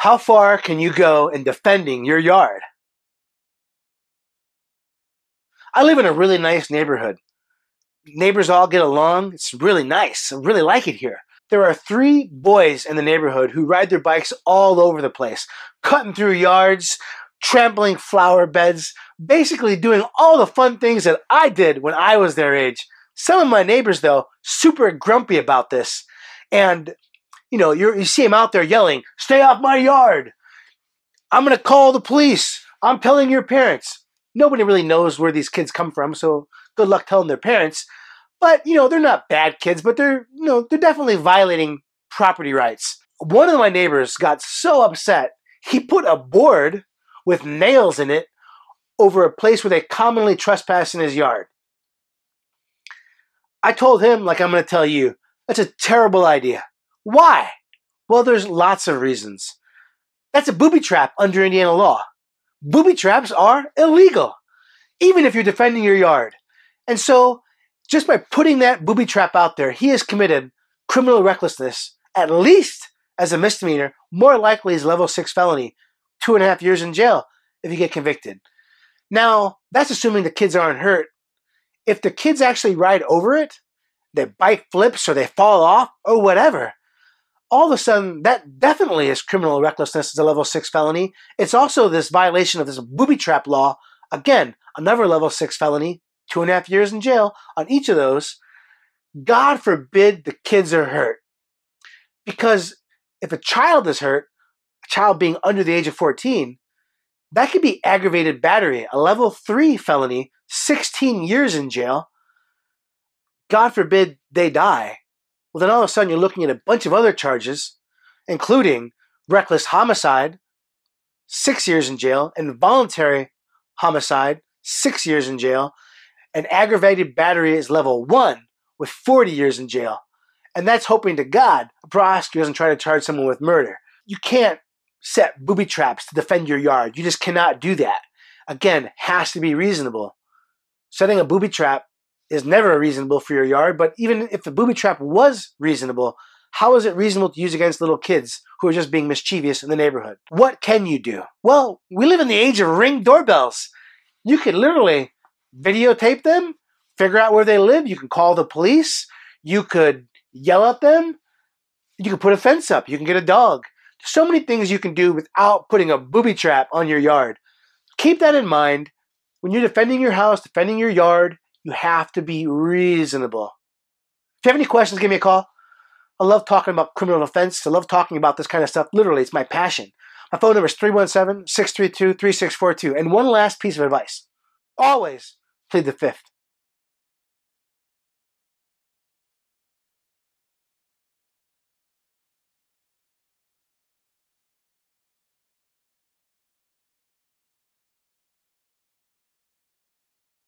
How far can you go in defending your yard? I live in a really nice neighborhood. Neighbors all get along. It's really nice. I really like it here. There are three boys in the neighborhood who ride their bikes all over the place, cutting through yards, trampling flower beds, basically doing all the fun things that I did when I was their age. Some of my neighbors, though, super grumpy about this. And, you know, you see them out there yelling, Stay off my yard! I'm to call the police! I'm telling your parents! Nobody really knows where these kids come from, so good luck telling their parents. But, you know, they're not bad kids, but they're, you know, they're definitely violating property rights. One of my neighbors got so upset, he put a board with nails in it over a place where they commonly trespass in his yard. I told him, like I'm going to tell you, that's a terrible idea. Why? Well, there's lots of reasons. That's a booby trap under Indiana law. Booby traps are illegal, even if you're defending your yard. And so, just by putting that booby trap out there, he has committed criminal recklessness, at least as a misdemeanor, more likely as level six felony, two and a half years in jail if you get convicted. Now, that's assuming the kids aren't hurt. If the kids actually ride over it, their bike flips or they fall off or whatever, all of a sudden that definitely is criminal recklessness as a level six felony. It's also this violation of this booby trap law. Again, another level six felony, two and a half years in jail on each of those. God forbid the kids are hurt. Because if a child is hurt, a child being under the age of 14, that could be aggravated battery, a level three felony, 16 years in jail. God forbid they die. Well, then all of a sudden you're looking at a bunch of other charges, including reckless homicide, six years in jail, involuntary homicide, six years in jail, and aggravated battery is level one with 40 years in jail. And that's hoping to God a prosecutor doesn't try to charge someone with murder. You can't set booby traps to defend your yard. You just cannot do that. Again, has to be reasonable. Setting a booby trap is never reasonable for your yard, but even if the booby trap was reasonable, how is it reasonable to use against little kids who are just being mischievous in the neighborhood? What can you do? Well, we live in the age of ring doorbells. You can literally videotape them, figure out where they live. You can call the police. You could yell at them. You can put a fence up. You can get a dog so many things you can do without putting a booby trap on your yard. Keep that in mind. When you're defending your house, defending your yard, you have to be reasonable. If you have any questions, give me a call. I love talking about criminal defense. I love talking about this kind of stuff. Literally, it's my passion. My phone number is 317 632 3642. And one last piece of advice always plead the fifth.